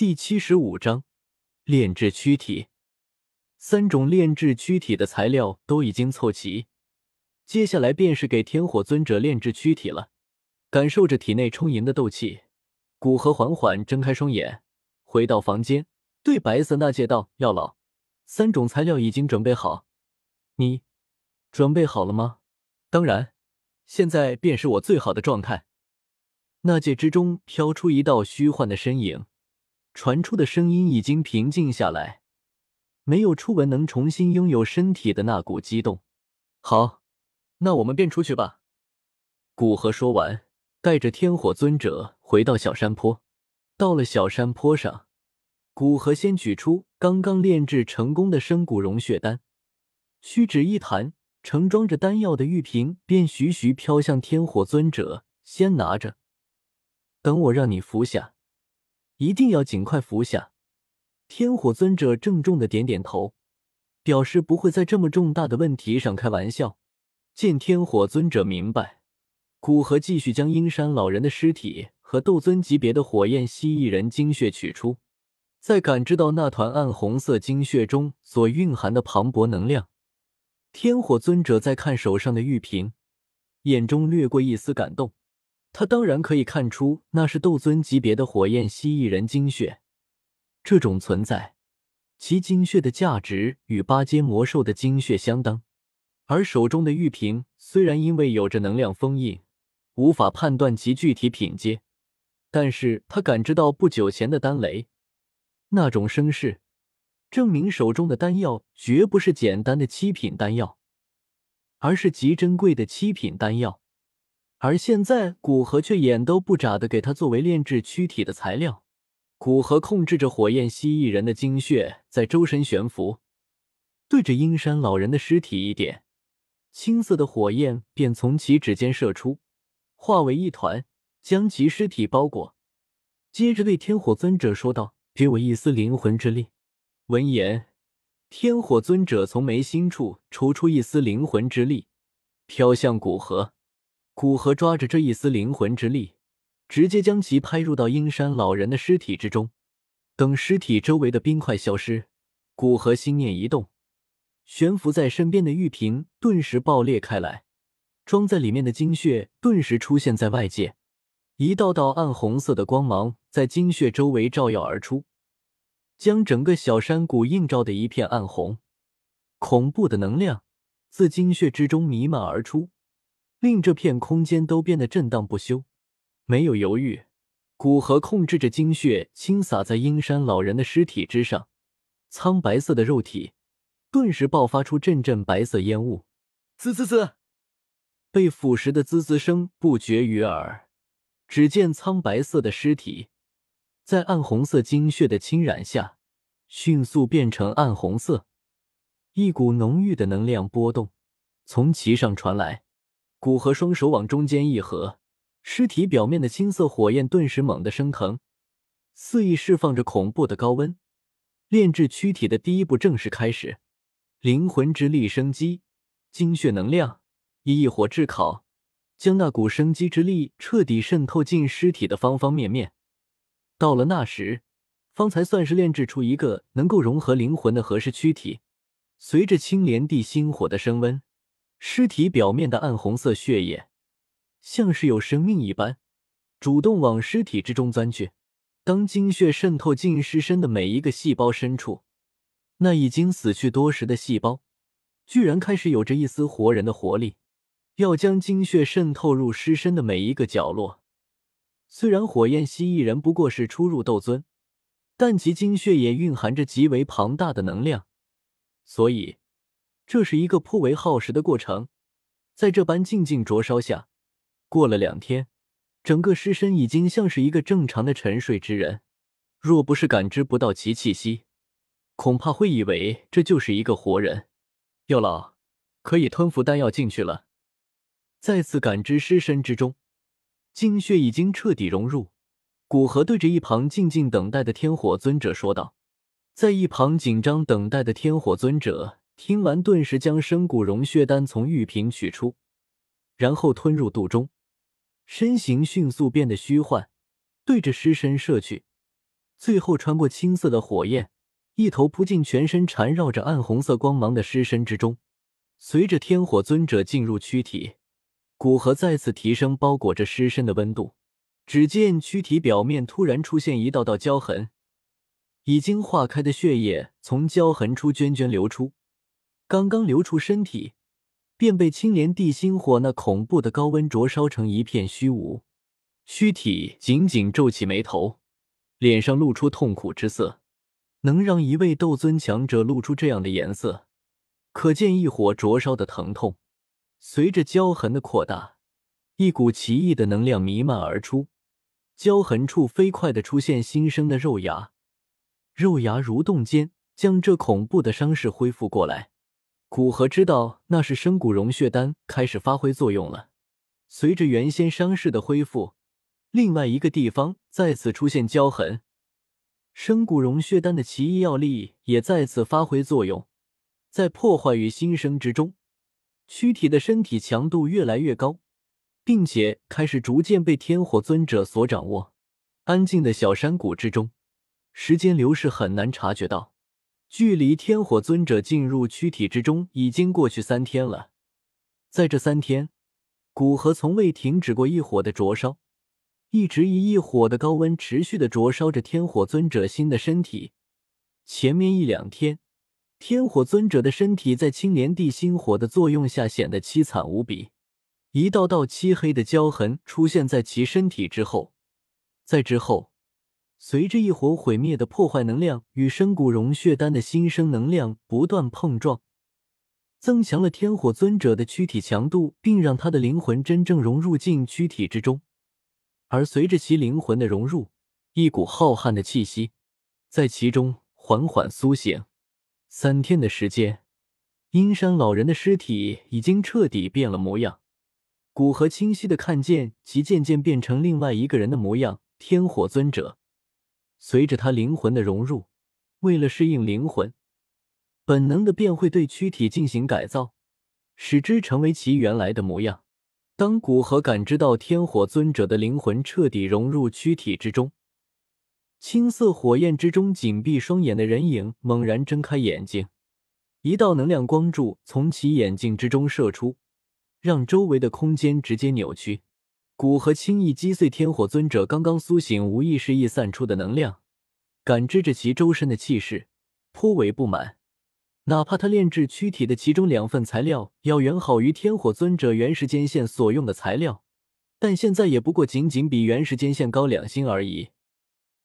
第七十五章炼制躯体。三种炼制躯体的材料都已经凑齐，接下来便是给天火尊者炼制躯体了。感受着体内充盈的斗气，古河缓缓睁开双眼，回到房间，对白色那界道：“药老，三种材料已经准备好，你准备好了吗？”“当然，现在便是我最好的状态。”那界之中飘出一道虚幻的身影。传出的声音已经平静下来，没有初闻能重新拥有身体的那股激动。好，那我们便出去吧。古河说完，带着天火尊者回到小山坡。到了小山坡上，古河先取出刚刚炼制成功的生骨融血丹，屈指一弹，盛装着丹药的玉瓶便徐徐飘向天火尊者。先拿着，等我让你服下。一定要尽快服下。天火尊者郑重的点点头，表示不会在这么重大的问题上开玩笑。见天火尊者明白，古河继续将阴山老人的尸体和斗尊级别的火焰蜥蜴人精血取出，在感知到那团暗红色精血中所蕴含的磅礴能量，天火尊者在看手上的玉瓶，眼中掠过一丝感动。他当然可以看出，那是斗尊级别的火焰蜥蜴人精血。这种存在，其精血的价值与八阶魔兽的精血相当。而手中的玉瓶虽然因为有着能量封印，无法判断其具体品阶，但是他感知到不久前的丹雷那种声势，证明手中的丹药绝不是简单的七品丹药，而是极珍贵的七品丹药。而现在，古河却眼都不眨的给他作为炼制躯体的材料。古河控制着火焰蜥蜴人的精血在周身悬浮，对着阴山老人的尸体一点，青色的火焰便从其指尖射出，化为一团，将其尸体包裹。接着对天火尊者说道：“给我一丝灵魂之力。”闻言，天火尊者从眉心处抽出一丝灵魂之力，飘向古河。古河抓着这一丝灵魂之力，直接将其拍入到阴山老人的尸体之中。等尸体周围的冰块消失，古河心念一动，悬浮在身边的玉瓶顿时爆裂开来，装在里面的精血顿时出现在外界，一道道暗红色的光芒在精血周围照耀而出，将整个小山谷映照的一片暗红。恐怖的能量自精血之中弥漫而出。令这片空间都变得震荡不休。没有犹豫，古河控制着精血倾洒在阴山老人的尸体之上，苍白色的肉体顿时爆发出阵阵白色烟雾，滋滋滋，被腐蚀的滋滋声不绝于耳。只见苍白色的尸体在暗红色精血的侵染下，迅速变成暗红色。一股浓郁的能量波动从其上传来。古河双手往中间一合，尸体表面的青色火焰顿时猛地升腾，肆意释放着恐怖的高温。炼制躯体的第一步正式开始，灵魂之力生机，精血能量以一火炙烤，将那股生机之力彻底渗透进尸体的方方面面。到了那时，方才算是炼制出一个能够融合灵魂的合适躯体。随着青莲地心火的升温。尸体表面的暗红色血液，像是有生命一般，主动往尸体之中钻去。当精血渗透进尸身的每一个细胞深处，那已经死去多时的细胞，居然开始有着一丝活人的活力，要将精血渗透入尸身的每一个角落。虽然火焰蜥蜴人不过是初入斗尊，但其精血也蕴含着极为庞大的能量，所以。这是一个颇为耗时的过程，在这般静静灼烧下，过了两天，整个尸身已经像是一个正常的沉睡之人。若不是感知不到其气息，恐怕会以为这就是一个活人。药老，可以吞服丹药进去了。再次感知尸身之中，精血已经彻底融入。古河对着一旁静静等待的天火尊者说道，在一旁紧张等待的天火尊者。听完，顿时将生骨融血丹从玉瓶取出，然后吞入肚中，身形迅速变得虚幻，对着尸身射去。最后穿过青色的火焰，一头扑进全身缠绕着暗红色光芒的尸身之中。随着天火尊者进入躯体，骨核再次提升包裹着尸身的温度。只见躯体表面突然出现一道道焦痕，已经化开的血液从焦痕处涓涓流出。刚刚流出身体，便被青莲地心火那恐怖的高温灼烧成一片虚无。躯体紧紧皱起眉头，脸上露出痛苦之色。能让一位斗尊强者露出这样的颜色，可见一火灼烧的疼痛。随着焦痕的扩大，一股奇异的能量弥漫而出。焦痕处飞快的出现新生的肉芽，肉芽蠕动间将这恐怖的伤势恢复过来。古河知道那是生骨融血丹开始发挥作用了。随着原先伤势的恢复，另外一个地方再次出现焦痕，生骨融血丹的奇异药力也再次发挥作用，在破坏与新生之中，躯体的身体强度越来越高。并且开始逐渐被天火尊者所掌握。安静的小山谷之中，时间流逝很难察觉到。距离天火尊者进入躯体之中已经过去三天了。在这三天，古河从未停止过异火的灼烧，一直以异火的高温持续的灼烧着天火尊者新的身体。前面一两天，天火尊者的身体在青莲地心火的作用下显得凄惨无比。一道道漆黑的焦痕出现在其身体之后，在之后，随着一火毁灭的破坏能量与深谷融血丹的新生能量不断碰撞，增强了天火尊者的躯体强度，并让他的灵魂真正融入进躯体之中。而随着其灵魂的融入，一股浩瀚的气息在其中缓缓苏醒。三天的时间，阴山老人的尸体已经彻底变了模样。古河清晰的看见其渐渐变成另外一个人的模样，天火尊者。随着他灵魂的融入，为了适应灵魂，本能的便会对躯体进行改造，使之成为其原来的模样。当古河感知到天火尊者的灵魂彻底融入躯体之中，青色火焰之中紧闭双眼的人影猛然睁开眼睛，一道能量光柱从其眼睛之中射出。让周围的空间直接扭曲，古河轻易击碎天火尊者刚刚苏醒无意识溢散出的能量，感知着其周身的气势，颇为不满。哪怕他炼制躯体的其中两份材料要远好于天火尊者原时间线所用的材料，但现在也不过仅仅比原时间线高两星而已。